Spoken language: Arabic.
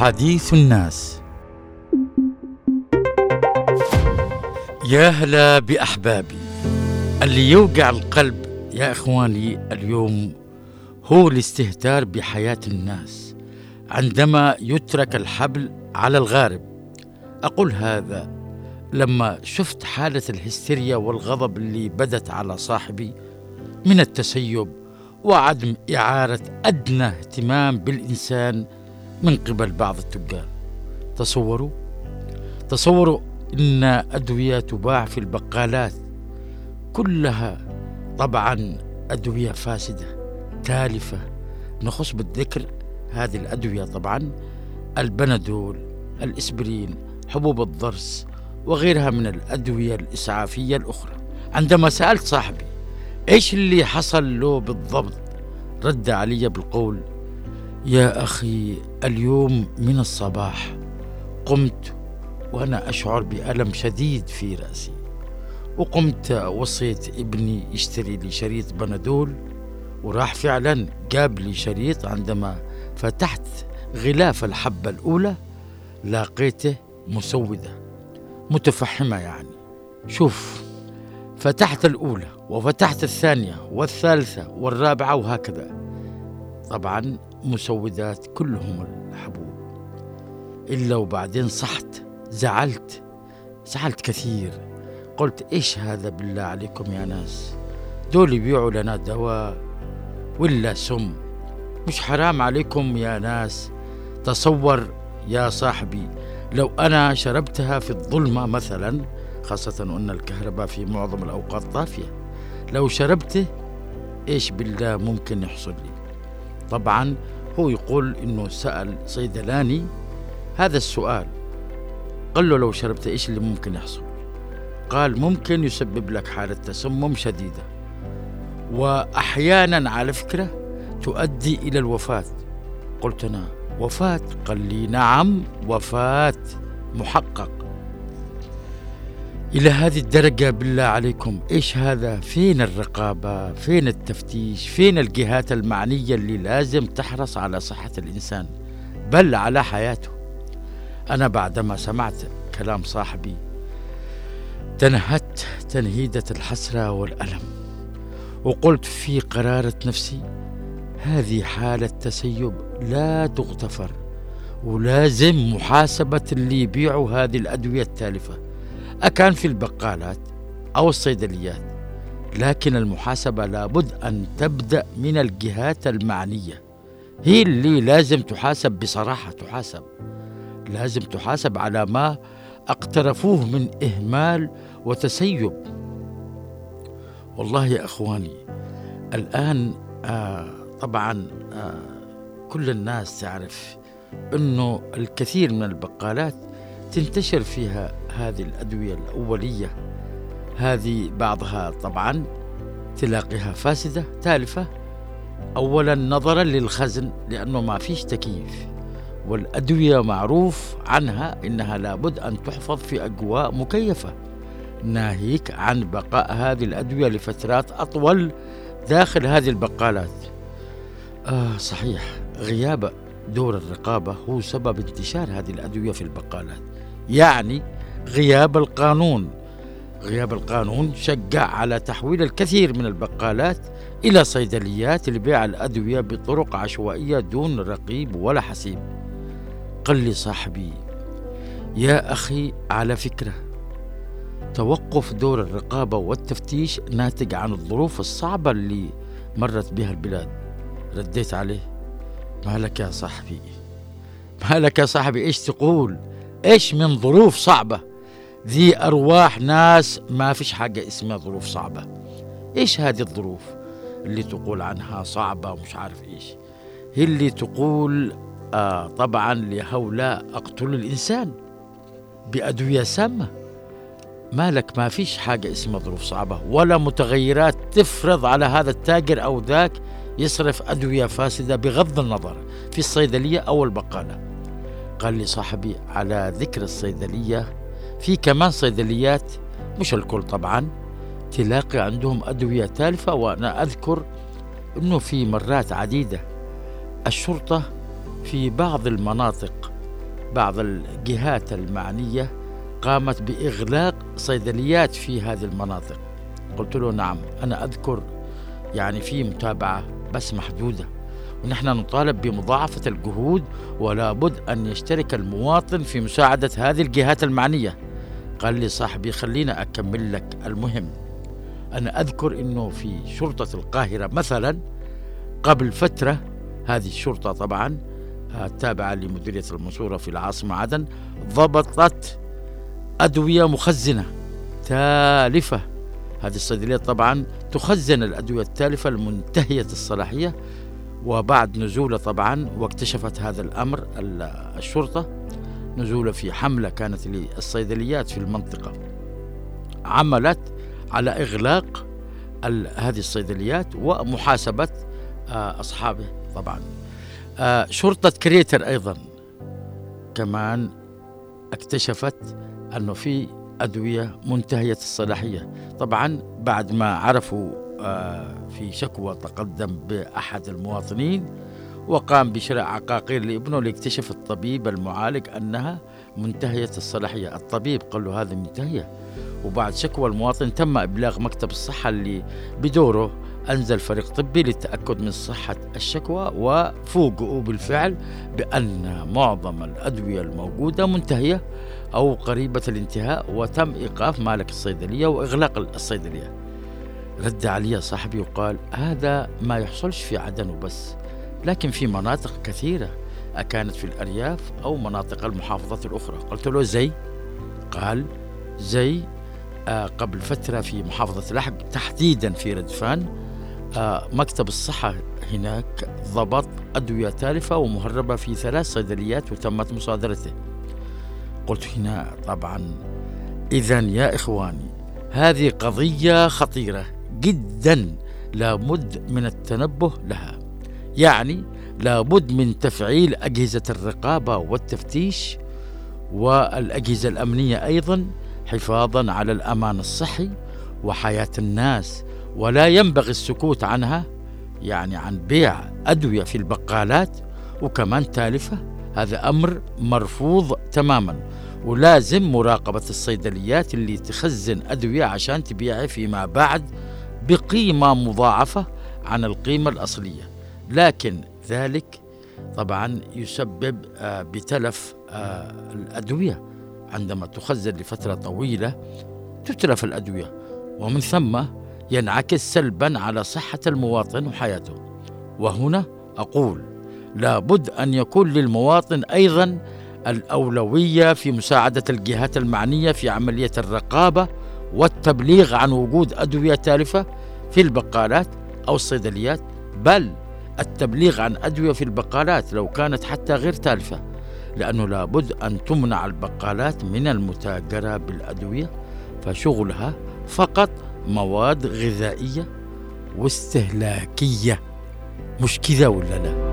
حديث الناس. يا هلا بأحبابي. اللي يوقع القلب يا إخواني اليوم هو الاستهتار بحياة الناس عندما يترك الحبل على الغارب. أقول هذا لما شفت حالة الهستيريا والغضب اللي بدت على صاحبي من التسيب وعدم إعارة أدنى اهتمام بالإنسان من قبل بعض التجار. تصوروا؟ تصوروا إن أدوية تباع في البقالات. كلها طبعا أدوية فاسدة تالفة. نخص بالذكر هذه الأدوية طبعا البنادول الإسبرين حبوب الضرس وغيرها من الأدوية الإسعافية الأخرى. عندما سألت صاحبي إيش اللي حصل له بالضبط؟ رد علي بالقول يا أخي اليوم من الصباح قمت وأنا أشعر بألم شديد في رأسي. وقمت وصيت ابني يشتري لي شريط بنادول وراح فعلا جاب لي شريط عندما فتحت غلاف الحبة الأولى لقيته مسودة. متفحمة يعني. شوف فتحت الأولى وفتحت الثانية والثالثة والرابعة وهكذا. طبعا مسودات كلهم الحبوب. إلا وبعدين صحت زعلت زعلت كثير. قلت إيش هذا بالله عليكم يا ناس؟ دول يبيعوا لنا دواء ولا سم؟ مش حرام عليكم يا ناس؟ تصور يا صاحبي لو أنا شربتها في الظلمة مثلا خاصة أن الكهرباء في معظم الأوقات طافية لو شربته إيش بالله ممكن يحصل لي؟ طبعا هو يقول إنه سأل صيدلاني هذا السؤال. قال له لو شربت إيش اللي ممكن يحصل؟ قال ممكن يسبب لك حالة تسمم شديدة. وأحيانا على فكرة تؤدي إلى الوفاة. قلت أنا وفاة؟ قال لي نعم وفاة محقق. إلى هذه الدرجة بالله عليكم إيش هذا؟ فين الرقابة؟ فين التفتيش؟ فين الجهات المعنية اللي لازم تحرص على صحة الإنسان؟ بل على حياته. أنا بعدما سمعت كلام صاحبي تنهدت تنهيدة الحسرة والألم وقلت في قرارة نفسي هذه حالة تسيب لا تغتفر ولازم محاسبة اللي يبيعوا هذه الأدوية التالفة. أكان في البقالات أو الصيدليات لكن المحاسبة لابد أن تبدأ من الجهات المعنية. هي اللي لازم تحاسب بصراحة تحاسب. لازم تحاسب على ما اقترفوه من إهمال وتسيب. والله يا أخواني الآن آه طبعا آه كل الناس تعرف أنه الكثير من البقالات تنتشر فيها هذه الأدوية الأولية. هذه بعضها طبعا تلاقيها فاسدة تالفة. أولا نظرا للخزن لأنه ما فيش تكييف. والأدوية معروف عنها إنها لابد أن تحفظ في أجواء مكيفة. ناهيك عن بقاء هذه الأدوية لفترات أطول داخل هذه البقالات. آه صحيح غياب دور الرقابة هو سبب انتشار هذه الأدوية في البقالات. يعني غياب القانون. غياب القانون شجع على تحويل الكثير من البقالات إلى صيدليات لبيع الأدوية بطرق عشوائية دون رقيب ولا حسيب. قال لي صاحبي يا أخي على فكرة توقف دور الرقابة والتفتيش ناتج عن الظروف الصعبة اللي مرت بها البلاد. رديت عليه مالك يا صاحبي؟ مالك يا صاحبي إيش تقول؟ إيش من ظروف صعبة؟ ذي أرواح ناس ما فيش حاجة اسمها ظروف صعبة. إيش هذه الظروف اللي تقول عنها صعبة ومش عارف إيش؟ هي اللي تقول آه طبعا لهؤلاء اقتلوا الإنسان بأدوية سامة. مالك ما فيش حاجة اسمها ظروف صعبة ولا متغيرات تفرض على هذا التاجر أو ذاك يصرف أدوية فاسدة بغض النظر في الصيدلية أو البقالة. قال لي صاحبي على ذكر الصيدلية في كمان صيدليات مش الكل طبعا تلاقي عندهم أدوية تالفة وأنا أذكر أنه في مرات عديدة. الشرطة في بعض المناطق بعض الجهات المعنية قامت بإغلاق صيدليات في هذه المناطق. قلت له نعم أنا أذكر يعني في متابعة بس محدودة. ونحن نطالب بمضاعفة الجهود ولا بد أن يشترك المواطن في مساعدة هذه الجهات المعنية. قال لي صاحبي خلينا أكمل لك المهم. أنا أذكر أنه في شرطة القاهرة مثلا قبل فترة هذه الشرطة طبعا التابعة لمديرية المنصورة في العاصمة عدن ضبطت أدوية مخزنة تالفة. هذه الصيدليات طبعا تخزن الأدوية التالفة المنتهية الصلاحية وبعد نزوله طبعا واكتشفت هذا الأمر الشرطة نزوله في حملة كانت للصيدليات في المنطقة. عملت على إغلاق هذه الصيدليات ومحاسبة آه، أصحابه طبعا. آه، شرطة كريتر أيضا كمان اكتشفت أنه في أدوية منتهية الصلاحية. طبعا بعد ما عرفوا في شكوى تقدم بأحد المواطنين وقام بشراء عقاقير لابنه ليكتشف الطبيب المعالج أنها منتهية الصلاحية. الطبيب قال له هذه منتهية. وبعد شكوى المواطن تم إبلاغ مكتب الصحة اللي بدوره أنزل فريق طبي للتأكد من صحة الشكوى وفوجئوا بالفعل بأن معظم الأدوية الموجودة منتهية أو قريبة الانتهاء وتم إيقاف مالك الصيدلية وإغلاق الصيدلية. رد علي صاحبي وقال هذا ما يحصلش في عدن وبس لكن في مناطق كثيرة أكانت في الأرياف أو مناطق المحافظات الأخرى. قلت له زي؟ قال زي آه قبل فترة في محافظة لحق تحديدا في ردفان آه مكتب الصحة هناك ضبط أدوية تالفة ومهربة في ثلاث صيدليات وتمت مصادرته. قلت هنا طبعا إذا يا إخواني هذه قضية خطيرة. جدا لابد من التنبه لها. يعني لابد من تفعيل أجهزة الرقابة والتفتيش والأجهزة الأمنية أيضا حفاظا على الأمان الصحي وحياة الناس ولا ينبغي السكوت عنها يعني عن بيع أدوية في البقالات وكمان تالفة. هذا أمر مرفوض تماما ولازم مراقبة الصيدليات اللي تخزن أدوية عشان تبيعها فيما بعد بقيمة مضاعفة عن القيمة الأصلية لكن ذلك طبعا يسبب آه، بتلف آه، الأدوية. عندما تخزن لفترة طويلة تتلف الأدوية ومن ثم ينعكس سلبا على صحة المواطن وحياته. وهنا أقول لابد أن يكون للمواطن أيضا الأولوية في مساعدة الجهات المعنية في عملية الرقابة والتبليغ عن وجود أدوية تالفة في البقالات أو الصيدليات بل التبليغ عن أدوية في البقالات لو كانت حتى غير تالفة لأنه لابد أن تمنع البقالات من المتاجرة بالأدوية فشغلها فقط مواد غذائية واستهلاكية مش كذا ولا لا؟